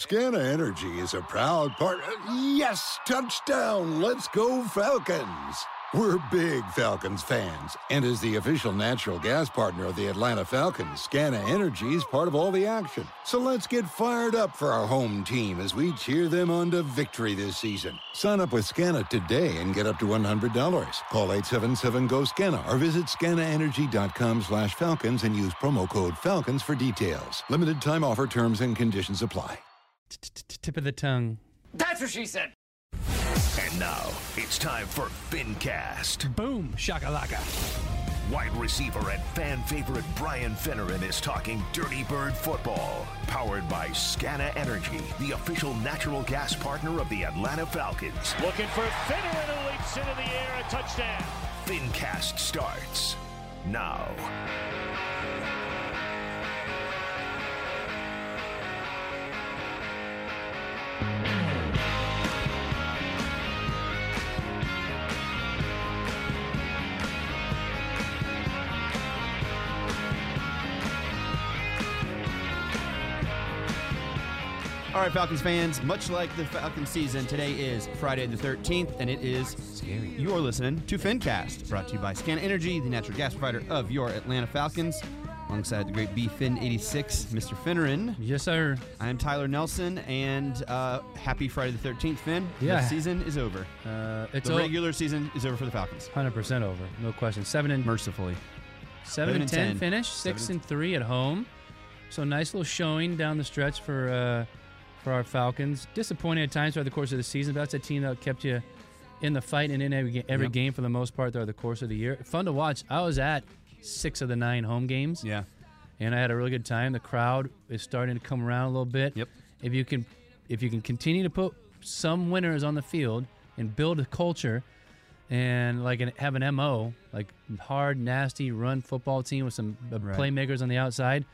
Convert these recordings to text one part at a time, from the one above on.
Scana Energy is a proud partner. Yes, touchdown! Let's go Falcons! We're big Falcons fans, and as the official natural gas partner of the Atlanta Falcons, Scana Energy is part of all the action. So let's get fired up for our home team as we cheer them on to victory this season. Sign up with Scana today and get up to $100. Call 877-GO-SCANA or visit scanaenergy.com slash falcons and use promo code FALCONS for details. Limited time offer terms and conditions apply. Tip of the tongue. That's what she said. And now it's time for FinCast. Boom, shakalaka. Wide receiver and fan favorite Brian Finneran is talking Dirty Bird football. Powered by Scana Energy, the official natural gas partner of the Atlanta Falcons. Looking for Finneran who leaps into the air, a touchdown. FinCast starts now. All right, Falcons fans, much like the Falcons season, today is Friday the 13th, and it is scary. You are listening to FinCast, brought to you by Scana Energy, the natural gas provider of your Atlanta Falcons. Alongside the great B Fin 86, Mr. Finneran. Yes, sir. I am Tyler Nelson, and uh, happy Friday the 13th, Finn. Yeah. The season is over. Uh, it's the o- regular season is over for the Falcons. 100% over. No question. Seven and Mercifully. seven, seven and and ten, 10. finish. Six Seven and three at home. So nice little showing down the stretch for uh, for our Falcons. Disappointing at times throughout the course of the season, but that's a team that kept you in the fight and in every, every Yep. game for the most part throughout the course of the year. Fun to watch. I was at six of the nine home games. Yeah. and I had a really good time. The crowd is starting to come around a little bit. Yep. If you can, if you can continue to put some winners on the field and build a culture, and like an, have an mo like hard, nasty run football team with some uh, Right. playmakers on the outside.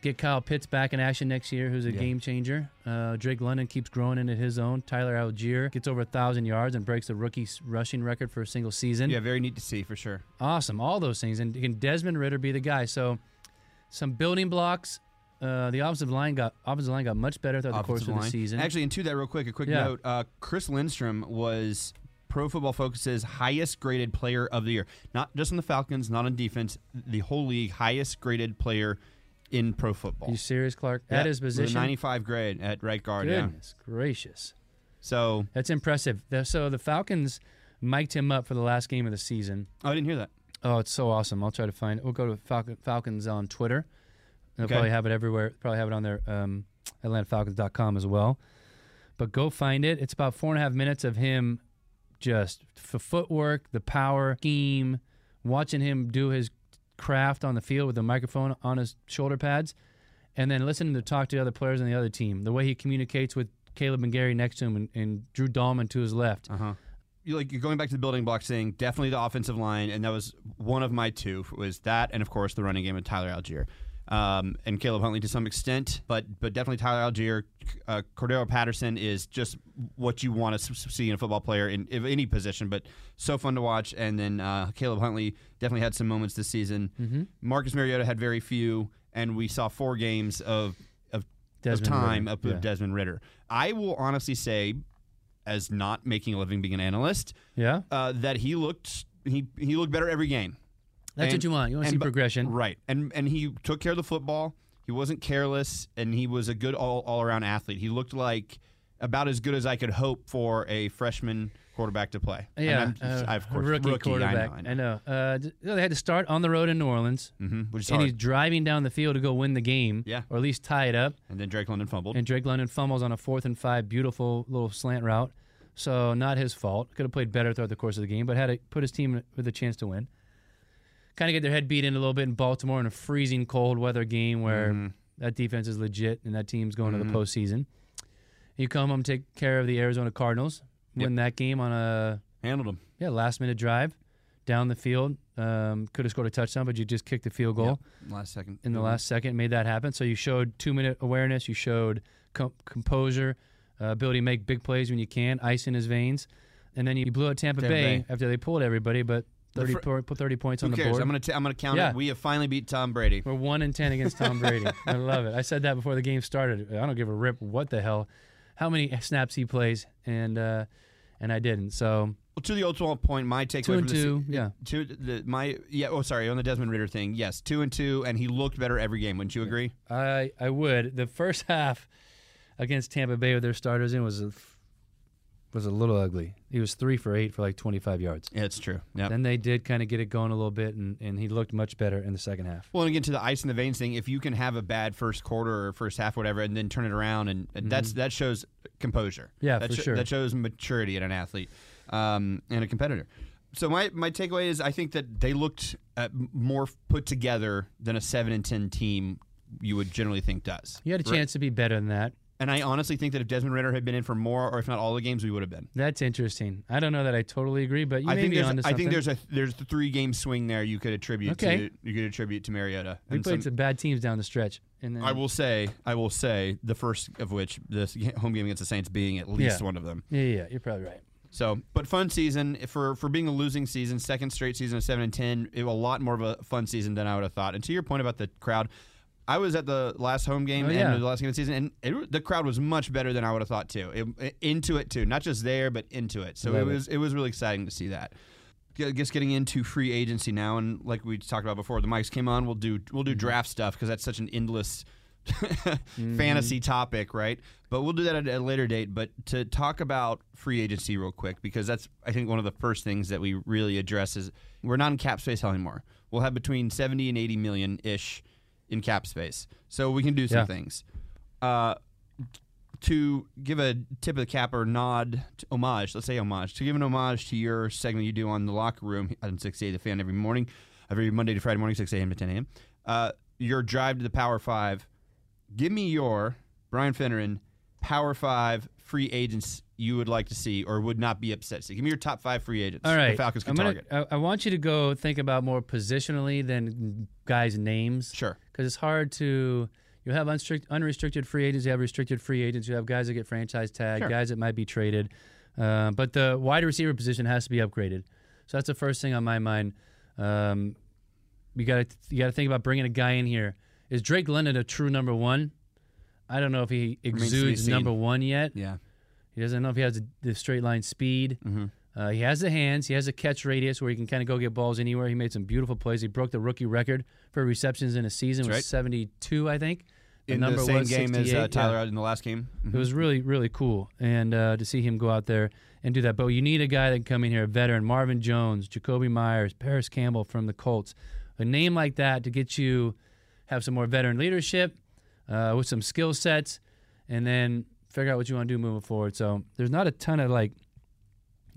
Get Kyle Pitts back in action next year, who's a Yeah. game changer. Uh, Drake London keeps growing into his own. Tyler Allgeier gets over a thousand yards and breaks the rookie rushing record for a single season. Yeah, very neat to see for sure. Awesome, all those things, and can Desmond Ridder be the guy? So, some building blocks. Uh, the offensive line got offensive line got much better throughout the course offensive of the season. Actually, into that, real quick, a quick Yeah. note: uh, Chris Lindstrom was Pro Football Focus's highest graded player of the year. Not just on the Falcons, not on defense, the whole league highest graded player in pro football. You serious, Clark? Yeah, At his position, 95 grade at right guard. Yeah. goodness gracious, So, that's impressive. So the Falcons mic'd him up for the last game of the season. oh, I didn't hear that. Oh, it's so awesome! I'll try to find. it. We'll go to Falcon, Falcons on Twitter. They'll Okay. probably have it everywhere. Probably have it on their um, AtlantaFalcons.com as well. But go find it. It's about four and a half minutes of him just f- footwork, the power, scheme, watching him do his craft on the field with the microphone on his shoulder pads, and then listening to talk to the other players on the other team. The way he communicates with Kaleb McGary next to him, and, and Drew Dalman to his left. Uh huh. You like you're going back to the building block saying definitely the offensive line, and that was one of my two was that, and of course the running game with Tyler Allgeier. Um, and Caleb Huntley to some extent, but but definitely Tyler Allgeier. Uh, Cordarrelle Patterson is just what you want to see in a football player in, in any position, but so fun to watch. And then uh, Caleb Huntley definitely had some moments this season. Mm-hmm. Marcus Mariota had very few, and we saw four games of of, of time Ridder, of, of. Desmond Ridder. I will honestly say, as not making a living being an analyst, Yeah, uh, that he looked he he looked better every game. That's And- what you want. You want to see progression. right? And and he took care of the football. He wasn't careless, and he was a good all all around athlete. He looked like about as good as I could hope for a freshman quarterback to play. And Yeah, I'm- uh, I, of course, rookie, I quarterback. know, I know. Uh, they had to start on the road in New Orleans, hmm which is and he's driving down the field to go win the game, Yeah. or at least tie it up. And then Drake London fumbled. And Drake London fumbles on a fourth and five, beautiful little slant route. So not his fault. Could have played better throughout the course of the game, but had to put his team with a chance to win. Kind of get their head beat in a little bit in Baltimore in a freezing cold weather game where Mhm. that defense is legit and that team's going to Mhm. the postseason. You come home, take care of the Arizona Cardinals, win that game on a Handled them. yeah last minute drive down the field. Um, could have scored a touchdown, but you just kicked the field goal Yep. Last second. in the Mhm. last second, made that happen. So you showed two minute awareness, you showed com- composure, uh, ability to make big plays when you can, ice in his veins, and then you blew out Tampa, Tampa Bay, Bay. after they pulled everybody. But 30, fir- po- put 30 points Who on the cares? board. I'm gonna t- I'm gonna count Yeah. it. We have finally beat Tom Brady. We're one in ten against Tom Brady. I love it. I said that before the game started. I don't give a rip what the hell, how many snaps he plays, and uh, and I didn't. So Well, to the ultimate point, my takeaway two from and the two, yeah. To the, my yeah. Oh, sorry. On the Desmond Ridder thing, yes, two and two, and he looked better every game. Wouldn't you agree? I I would. The first half against Tampa Bay with their starters in was a, was a little ugly. He was three for eight for like 25 yards. Yeah, it's true. Yeah. Then they did kind of get it going a little bit, and, and he looked much better in the second half. Well, and again to the ice in the veins thing, if you can have a bad first quarter or first half, whatever, and then turn it around, and, and that's that shows composure. Mm-hmm. Yeah, that for sure. That shows maturity in an athlete um, and a competitor. So my my takeaway is I think that they looked uh, more put together than a seven and ten team you would generally think does. You had a Right? chance to be better than that. And I honestly think that if Desmond Ridder had been in for more, or if not all the games, we would have been. That's interesting. I don't know that I totally agree, but you I may think be there's onto I think there's a there's the three game swing there you could attribute Okay. to you could attribute to Mariota. we And played some- some bad teams down the stretch. And then, I will say, I will say, the first of which, this home game against the Saints being at least Yeah. one of them. Yeah, yeah, you're probably right. So, but fun season for for being a losing season, second straight season of seven and ten. It a lot more of a fun season than I would have thought. And to your point about the crowd, I was at the last home game Oh, and yeah. the last game of the season, and it, the crowd was much better than I would have thought too. It, into it too, not just there, but into it. So Love it was it was really exciting to see that. I guess getting into free agency now, and like we talked about before, the mics came on. We'll do we'll Mm-hmm. do draft stuff because that's such an endless Mm-hmm. fantasy topic, right? But we'll do that at a later date. But to talk about free agency real quick, because that's I think one of the first things that we really address is we're not in cap space anymore. We'll have between seventy and eighty million ish in cap space, so we can do some Yeah. things. Uh, to give a tip of the cap or nod, to homage, let's say homage, to give an homage to your segment you do on the locker room on 680 The Fan every morning, every Monday to Friday morning, 6 a.m. to 10 a.m. Uh, your drive to the Power Five. Give me your Brian Finneran Power Five free agents you would like to see or would not be upset to see. Give me your top five free agents. All right. The Falcons can gonna, target. I, I want you to go think about more positionally than guys' names. Sure. Because it's hard to. You have unstrict, unrestricted free agents. You have restricted free agents. You have guys that get franchise tag, Sure. guys that might be traded. Uh, but the wide receiver position has to be upgraded. So that's the first thing on my mind. Um, you got to you got to think about bringing a guy in here. Is Drake London a true number one? I don't know if he exudes number one yet. Yeah. He doesn't know if he has the, straight line speed. Mm-hmm. Uh, he has the hands. He has a catch radius where he can kind of go get balls anywhere. He made some beautiful plays. He broke the rookie record for receptions in a season. That's was right. 72, I think. The In number the same game as 68. uh, Tyler Yeah. in the last game. Mhm. It was really, really cool, and uh, to see him go out there and do that. But you need a guy that can come in here, a veteran, Marvin Jones, Jakobi Meyers, Parris Campbell from the Colts, a name like that to get you have some more veteran leadership uh, with some skill sets, and then figure out what you want to do moving forward. So there's not a ton of like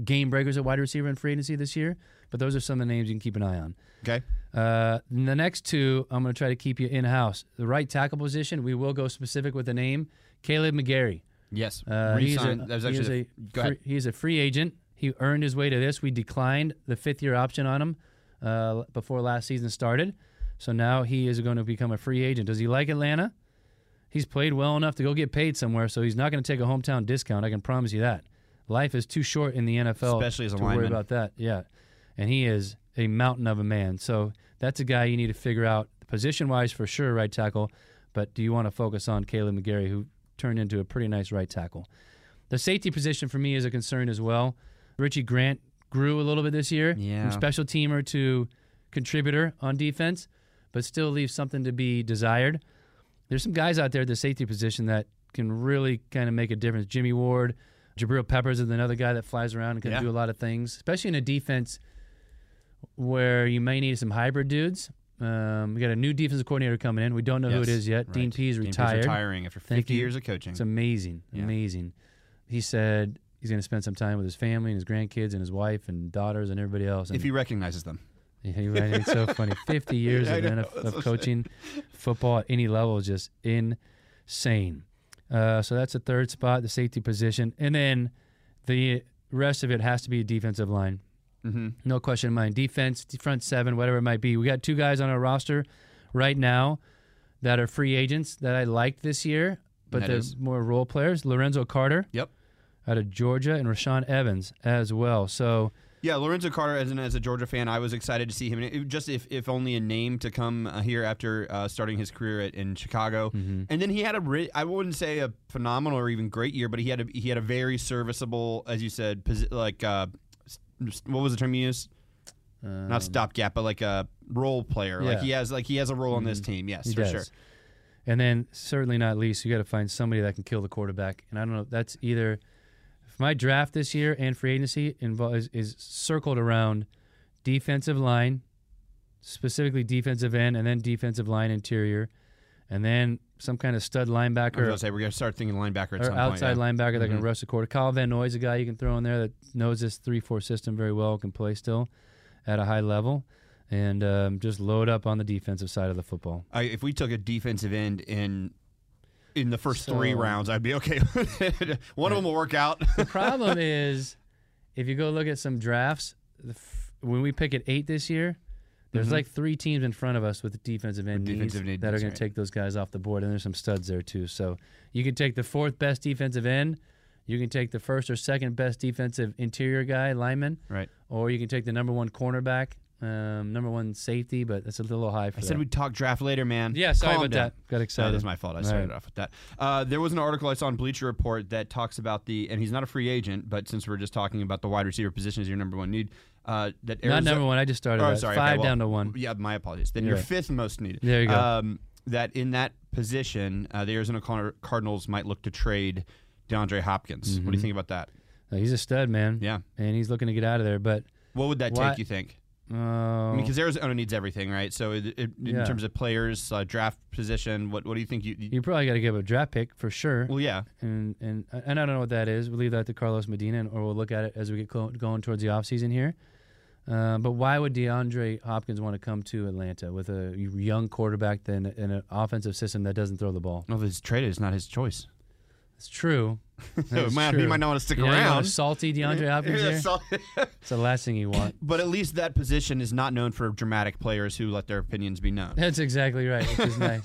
game breakers at wide receiver in free agency this year, but those are some of the names you can keep an eye on. Okay. Uh, the next two, I'm going to try to keep you in house. The right tackle position, we will go specific with the name, Kaleb McGary. Yes. Uh, he's a, That was he is a the- go ahead. free, he's a free agent. He earned his way to this. We declined the fifth year option on him uh, before last season started. So now he is going to become a free agent. Does he like Atlanta? He's played well enough to go get paid somewhere, so he's not going to take a hometown discount. I can promise you that. Life is too short in the NFL, Especially as a to worry about that. Yeah, and he is a mountain of a man. So that's a guy you need to figure out position wise for sure, right tackle. But do you want to focus on Kaleb McGary, who turned into a pretty nice right tackle? The safety position for me is a concern as well. Richie Grant grew a little bit this year Yeah. from special teamer to contributor on defense, but still leaves something to be desired. There's some guys out there at the safety position that can really kind of make a difference. Jimmy Ward, Jabril Peppers is another guy that flies around and can Yeah. do a lot of things, especially in a defense where you may need some hybrid dudes. Um, we got a new defensive coordinator coming in. We don't know who it is yet. right. Dean Pees Dean retired. retiring after Thank 50 you. years of coaching. It's amazing, Yeah. amazing. He said he's going to spend some time with his family and his grandkids and his wife and daughters and everybody else. And if he recognizes them. Yeah, you're right. It's so funny. 50 years I of, know, of coaching football at any level is just insane. Uh, so that's the third spot, the safety position. And then the rest of it has to be a defensive line. Mm-hmm. No question in mind. Defense, front seven, whatever it might be. We got two guys on our roster right now that are free agents that I liked this year, but they're more role players. Lorenzo Carter Yep. out of Georgia and Rashaan Evans as well. So Yeah, Lorenzo Carter, as an as a Georgia fan, I was excited to see him. It, just if, if only a name to come uh, here after uh, starting his career at, in Chicago, Mm-hmm. and then he had a I wouldn't say a phenomenal or even great year, but he had a he had a very serviceable, as you said, posi- like uh, what was the term you used? Not stopgap, but like a role player. Like Um, he has like he has a role on this team. Yes, He for does. sure. And then certainly not least, you got to find somebody that can kill the quarterback. And I don't know, that's either if my draft this year and free agency involves is, is circled around defensive line, specifically defensive end, and then defensive line interior, and then some kind of stud linebacker. I was gonna say we're gonna start thinking linebacker at or some outside point. yeah. linebacker that can Mhm. rush the quarter. Kyle Van Noy's a guy you can throw in there that knows this three-four system very well, can play still at a high level, and um, just load up on the defensive side of the football. I, if we took a defensive end in in the first three rounds, I'd be okay. with it. One of them will work out. The problem is, if you go look at some drafts, the f- when we pick at eight this year, there's Mhm. like three teams in front of us with defensive end defensive needs need that are going right. to take those guys off the board, and there's some studs there too. So you can take the fourth best defensive end, you can take the first or second best defensive interior guy, lineman, right. or you can take the number one cornerback, um, number one safety, but that's a little high for I said that. we'd talk draft later, man. Yeah, sorry Calm about down. that. Got No, excited. that's my fault. I started right. off with that. Uh, there was an article I saw on Bleacher Report that talks about the, and he's not a free agent, but since we're just talking about the wide receiver position as your number one need, uh, that Not number one. I just started Oh, that. sorry, okay, five well, down to one. Yeah, my apologies. Then You're your right. fifth most needed. There you go. Um, that in that position, uh, the Arizona Cardinals might look to trade DeAndre Hopkins. What do you Mhm. think about that? Uh, he's a stud, man. Yeah. and he's looking to get out of there, but. What would that Why- take? You think? Uh, I mean, because Arizona needs everything, right? So, it, it, in Yeah. terms of players, uh, draft position, what what do you think? You, you You probably got to give a draft pick for sure, well, yeah, and and and I don't know what that is. We'll leave that to Carlos Medina, and, or we'll look at it as we get going towards the offseason here. Uh, but why would DeAndre Hopkins want to come to Atlanta with a young quarterback than in an offensive system that doesn't throw the ball? well, if it's traded, it's not his choice. It's true. So might, he might not want to stick You know, around. salty DeAndre Hopkins here. so- It's the last thing you want. but at least that position is not known for dramatic players who let their opinions be known. That's exactly right, which is nice.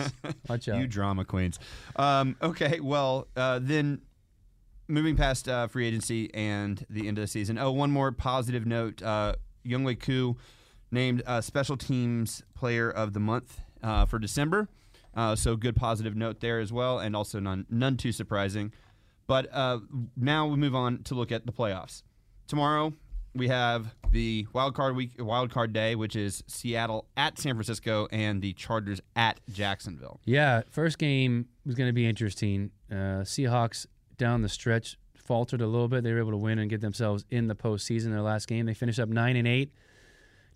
Watch out. You drama queens. Um, okay, well, uh, then moving past uh, free agency and the end of the season. Oh, one more positive note. Uh, Younghoe Koo named uh, Special Teams Player of the Month uh, for December. Uh, so good positive note there as well, and also none, none too surprising. But uh, now we move on to look at the playoffs. Tomorrow we have the wild card week, wild card day, which is Seattle at San Francisco and the Chargers at Jacksonville. Yeah, first game was going to be interesting. Uh, Seahawks down the stretch faltered a little bit. They were able to win and get themselves in the postseason. Their last game, they finished up nine and eight.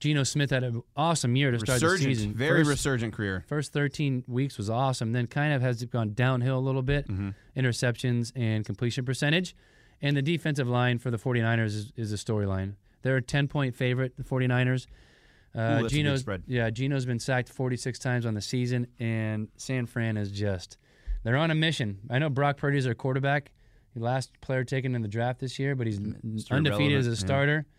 Geno Smith had an awesome year to start the season. very first, resurgent career. first 13 weeks was awesome. Then kind of has gone downhill a little bit. Mm-hmm. Interceptions and completion percentage. And the defensive line for the 49ers is, is a storyline. They're a 10 point favorite, the 49ers. Uh, that's a Geno's, spread. Yeah, Geno's been sacked 46 times on the season, and San Fran is just, they're on a mission. I know Brock Purdy's their quarterback, the last player taken in the draft this year, but he's Mr. undefeated as a starter. yeah.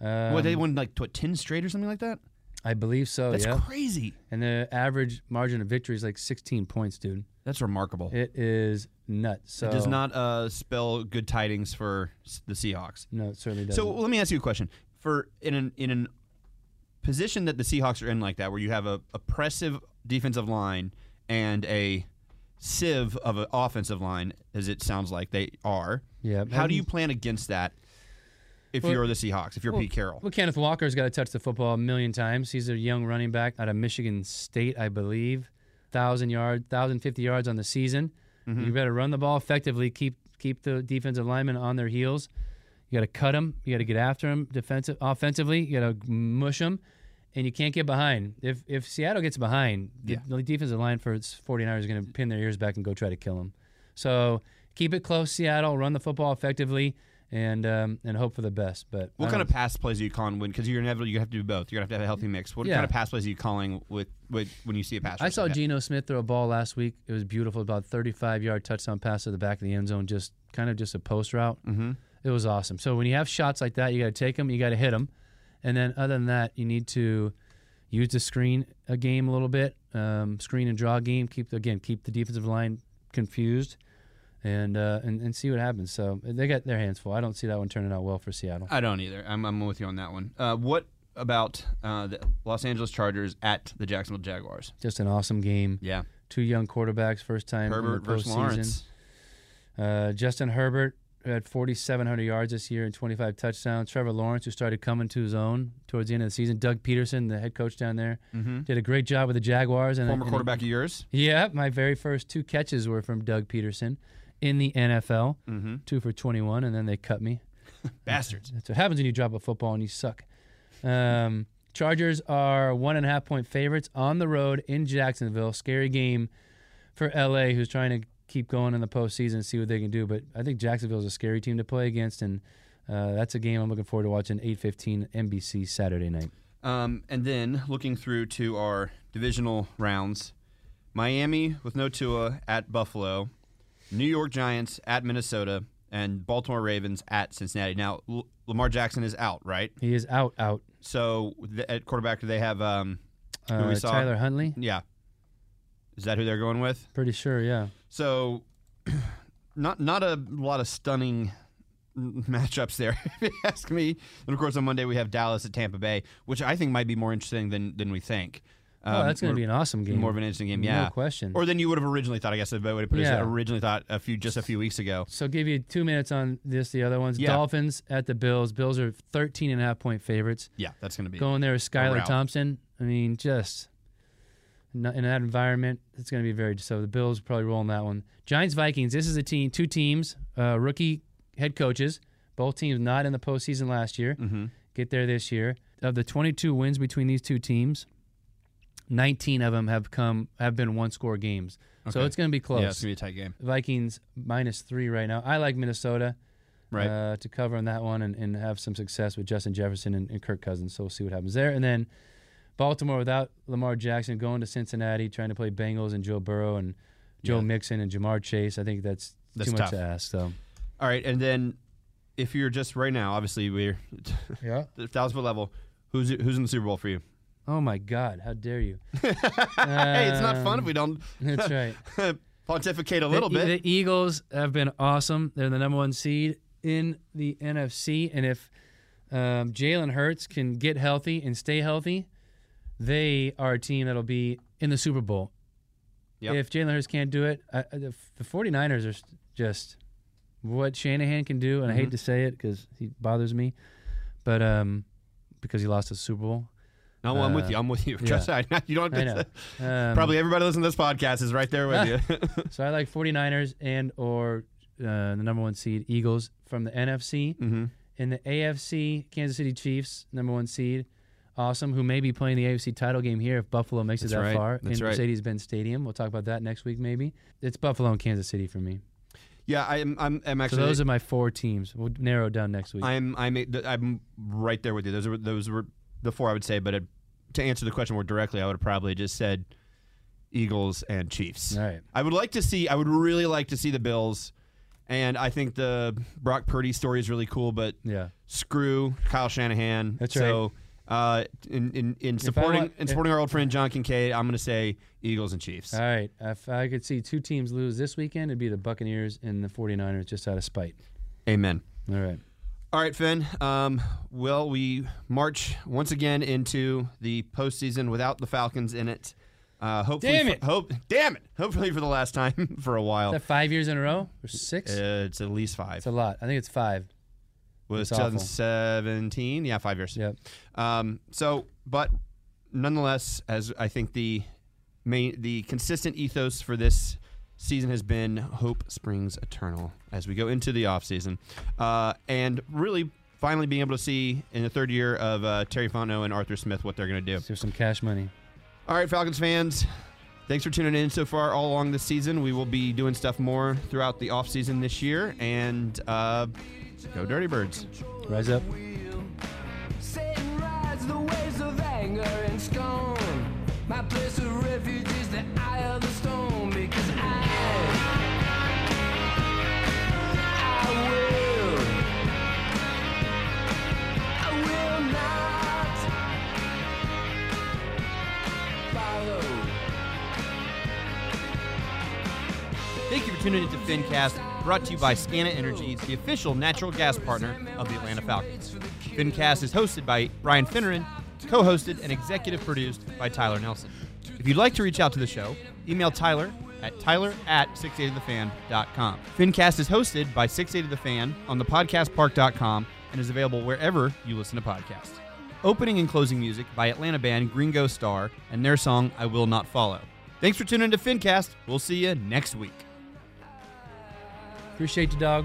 Um, what they won like what ten straight or something like that? I believe so, That's yeah. crazy. And the average margin of victory is like 16 points, dude. That's remarkable. It, It is nuts. So does not uh, spell good tidings for the Seahawks. No, it certainly doesn't. So let me ask you a question: for in an in an position that the Seahawks are in like that, where you have a oppressive defensive line and a sieve of an offensive line, as it sounds like they are. yeah. How do you plan against that? If Well- you're the Seahawks, if you're well, Pete Carroll, Well, Kenneth Walker's got to touch the football a million times. He's a young running back out of Michigan State, I believe. Thousand yard, thousand fifty yards on the season. Mm-hmm. You better run the ball effectively. Keep keep the defensive linemen on their heels. You got to cut them. You got to get after them defensive, offensively. You got to mush them, and you can't get behind. If if Seattle gets behind, Yeah. the defensive line for its 49ers is going to pin their ears back and go try to kill them. So keep it close, Seattle. Run the football effectively, and um, and hope for the best. But What kind of pass plays are you calling when? Because you're inevitably you have to do both. You're gonna have to have a healthy mix. What Yeah. kind of pass plays are you calling with, with when you see a pass? I saw like? Geno Smith throw a ball last week. It was beautiful, about 35 yard touchdown pass to the back of the end zone, just kind of just a post route. Mhm. It was awesome. So when you have shots like that, you got to take them, you got to hit them, and then other than that, you need to use the screen a game a little bit, um, screen and draw game. Keep again keep the defensive line confused, and uh, and and see what happens. So they got their hands full. I don't see that one turning out well for Seattle. I don't either. I'm, I'm with you on that one. Uh, what about uh, the Los Angeles Chargers at the Jacksonville Jaguars? Just an awesome game. Yeah, Two young quarterbacks, first time Herbert in the versus postseason. Lawrence. Uh, Justin Herbert who had 4,700 yards this year and 25 touchdowns. Trevor Lawrence, who started coming to his own towards the end of the season. Doug Pederson, the head coach down there, Mm-hmm. did a great job with the Jaguars. And Former and- quarterback of yours. Yeah, my very first two catches were from Doug Pederson in the NFL. Mm-hmm. Two for 21, and then they cut me. Bastards. That's what happens when you drop a football and you suck. Um, Chargers are one and a half point favorites on the road in Jacksonville. Scary game for LA, who's trying to keep going in the postseason and see what they can do. But I think Jacksonville is a scary team to play against, and uh, that's a game I'm looking forward to watching. 8:15 NBC Saturday night. Um, and then looking through to our divisional rounds, Miami with no Tua at Buffalo, New York Giants at Minnesota, and Baltimore Ravens at Cincinnati. Now L- Lamar Jackson is out, right? He is out, out. So th- at quarterback, do they have? Um, Who Uh, we saw? Tyler Huntley, yeah, is that who they're going with? pretty sure, yeah. So, not not a lot of stunning matchups there, if you ask me. And of course, on Monday we have Dallas at Tampa Bay, which I think might be more interesting than than we think. Oh, that's going to be an awesome game. more of an interesting game, yeah. No question. Or than you would have originally thought. I guess I would have put it Yeah. originally thought a few just a few weeks ago. So give you two minutes on this. The other ones, Yeah. Dolphins at the Bills. Bills are 13 and a half point favorites. Yeah, that's going to be. Going there with Skylar. Thompson. I mean, just in that environment, it's going to be very. So the Bills probably rolling that one. Giants Vikings. This is a team, two teams, uh, rookie head coaches. Both teams not in the postseason last year. hmm Get there this year. Of the 22 wins between these two teams, 19 of them have come have been one score games. So it's going to be close. Yeah, it's going to be a tight game. Vikings minus three right now. I like Minnesota Right. uh, to cover on that one and, and have some success with Justin Jefferson and, and Kirk Cousins. So we'll see what happens there. And then Baltimore without Lamar Jackson going to Cincinnati, trying to play Bengals and Joe Burrow and Joe Yeah. Mixon and Ja'Marr Chase. I think that's, That's too tough. much to ask. So All right, and then if you're just right now, obviously we're yeah. the thousand foot level. Who's who's in the Super Bowl for you? Oh my God! How dare you? hey, it's not fun if we don't That's right. pontificate a little the, bit. The Eagles have been awesome. They're the number one seed in the NFC, and if um, Jalen Hurts can get healthy and stay healthy, they are a team that'll be in the Super Bowl. Yep. If Jalen Hurts can't do it, I, I- the, the 49ers are just what Shanahan can do, and I Mm-hmm. hate to say it because he bothers me, but um, because he lost the Super Bowl. No, I'm with uh, you. I'm with you. yeah. Trust I, you don't have to. Um, Probably everybody listening to this podcast is right there with you. So I like 49ers and or uh, the number one seed Eagles from the NFC. mm-hmm. In the AFC, Kansas City Chiefs, number one seed. Awesome, who may be playing the AFC title game here if Buffalo makes That's it that right. far That's in right. Mercedes-Benz Stadium. We'll talk about that next week, maybe. It's Buffalo and Kansas City for me. Yeah, I'm. I'm, I'm So actually. those are my four teams. We'll narrow it down next week. I'm. I'm. I'm right there with you. Those are. Those were the four I would say. But it, to answer the question more directly, I would have probably just said Eagles and Chiefs. All right. I would like to see. I would really like to see the Bills, and I think the Brock Purdy story is really cool. But Yeah. screw Kyle Shanahan. That's so, Uh, in in, in supporting want- in supporting our old friend John Kincade, I'm going to say Eagles and Chiefs. All right. If I could see two teams lose this weekend, it'd be the Buccaneers and the 49ers just out of spite. Amen. All right. All right, Finn. Um, well, we march once again into the postseason without the Falcons in it. Uh, hopefully, Damn for- hope, damn it! Hopefully, for the last time for a while. Is that five years in a row or six? Uh, it's at least five. It's a lot. I think it's five. was it's awful. 2017. Yeah, five years. Yep. Um, so, but nonetheless, as I think the main, the consistent ethos for this season has been hope springs eternal as we go into the off season, uh, and really finally being able to see in the third year of uh, Terry Fontenot and Arthur Smith what they're going to do. There's some cash money. All right, Falcons fans. Thanks for tuning in so far all along this season. We will be doing stuff more throughout the offseason this year. And uh, go Dirty Birds. Rise up. Satan rides the waves of anger and scorn. My tuning into FinCast. brought to you by Scana Energy, the official natural gas partner of the Atlanta Falcons. Fincast is hosted by Brian Finneran, co hosted and executive produced by Tyler Nelson. If you'd like to reach out to the show, email Tyler at tyler at 680thefan.com. Fincast is hosted by 680thefan on the podcastpark.com and is available wherever you listen to podcasts. Opening and closing music by Atlanta band Gringo Star and their song I Will Not Follow. Thanks for tuning in to Fincast. We'll see you next week. Appreciate you, dog.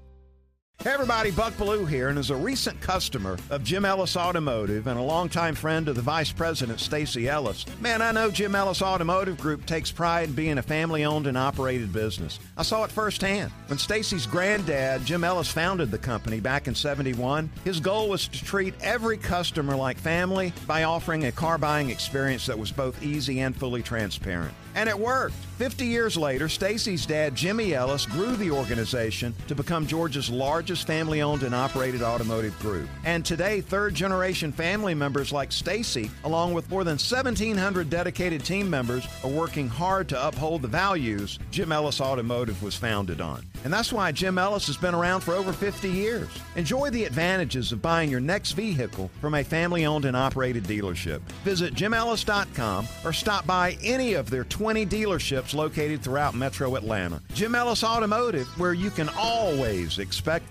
Hey everybody, Buck Belue here, and as a recent customer of Jim Ellis Automotive and a longtime friend of the Vice President Stacy Ellis, man, I know Jim Ellis Automotive Group takes pride in being a family-owned and operated business. I saw it firsthand. When Stacy's granddad, Jim Ellis, founded the company back in 71, his goal was to treat every customer like family by offering a car buying experience that was both easy and fully transparent. And it worked. 50 years later, Stacy's dad, Jimmy Ellis, grew the organization to become Georgia's largest family owned and operated automotive group. And today, third generation family members like Stacy, along with more than 1,700 dedicated team members, are working hard to uphold the values Jim Ellis Automotive was founded on. And that's why Jim Ellis has been around for over 50 years. Enjoy the advantages of buying your next vehicle from a family owned and operated dealership. Visit jimellis.com or stop by any of their 20 dealerships located throughout metro Atlanta. Jim Ellis Automotive, where you can always expect